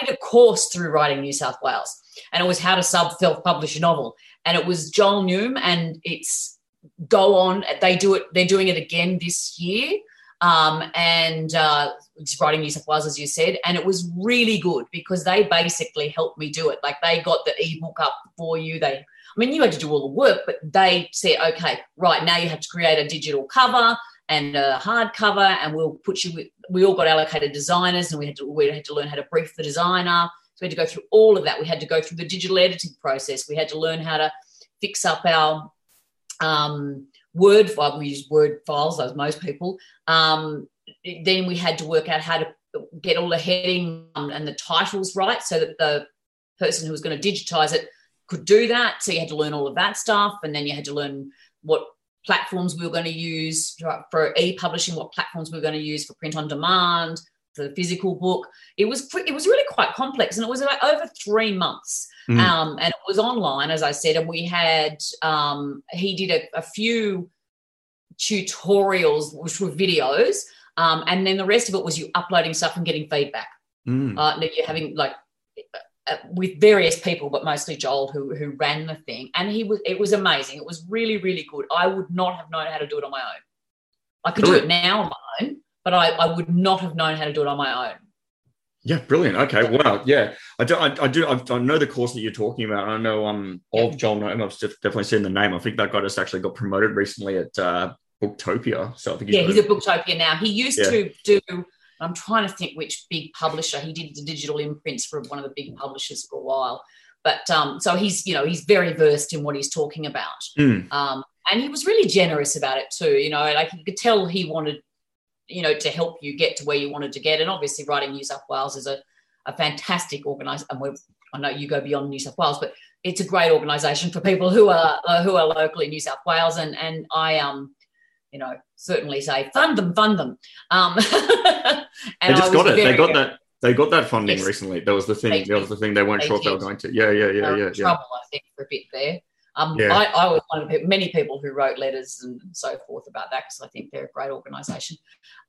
did a course through Writing New South Wales, and it was how to sub self publish a novel, and it was Joel Naoum, and it's go on. They do it. They're doing it again this year, um, and uh, Writing New South Wales, as you said, and it was really good because they basically helped me do it. Like they got the ebook up for you. They, I mean, you had to do all the work, but they said, okay, right now you have to create a digital cover and a hardcover, and we'll put you. With, we all got allocated designers, and we had to we had to learn how to brief the designer. So we had to go through all of that. We had to go through the digital editing process. We had to learn how to fix up our um, Word file. We use Word files, as most people. Um, then we had to work out how to get all the heading and the titles right, so that the person who was going to digitize it could do that. So you had to learn all of that stuff, and then you had to learn what platforms we were going to use for e-publishing, what platforms we were going to use for print on demand, for the physical book. It was it was really quite complex, and it was about over three months. Mm. Um, and it was online, as I said, and we had um, he did a, a few tutorials, which were videos, um, and then the rest of it was you uploading stuff and getting feedback. Mm. Uh, you're having like with various people, but mostly Joel, who who ran the thing, and he was it was amazing. It was really really good. I would not have known how to do it on my own. I could brilliant. do it now on my own, but I, I would not have known how to do it on my own. Yeah, brilliant. Okay, wow. Yeah, I do. I, I do. I, know the course that you're talking about. I know um of Joel Naoum. I've definitely seen the name. I think that guy just actually got promoted recently at uh, Booktopia. So I think he's yeah, he's at Booktopia now. He used yeah. to do I'm trying to think which big publisher he did the digital imprints for one of the big publishers for a while. But um, so he's you know he's very versed in what he's talking about, mm. um, and he was really generous about it too. You know, like you could tell he wanted you know to help you get to where you wanted to get. And obviously, writing New South Wales is a, a fantastic organisation. And I know you go beyond New South Wales, but it's a great organisation for people who are uh, who are locally in New South Wales. And and I um you know, certainly say fund them, fund them. Um, and they just got it. They got that. They got that funding yes. recently. That was the thing. That was the thing. They weren't they sure did. they were going to. Yeah, yeah, yeah, yeah. Trouble, I think, for a bit there. Um, yeah. I, I, was one of the, many people who wrote letters and so forth about that because I think they're a great organisation.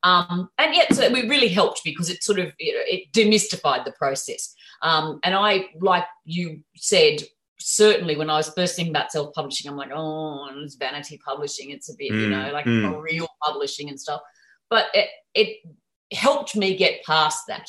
Um, and yet, so it really helped because it sort of it, it demystified the process. Um, and I, like you said, certainly when I was first thinking about self publishing, I'm like, oh, it's vanity publishing. It's a bit, mm, you know, like mm. real publishing and stuff. But it, it helped me get past that.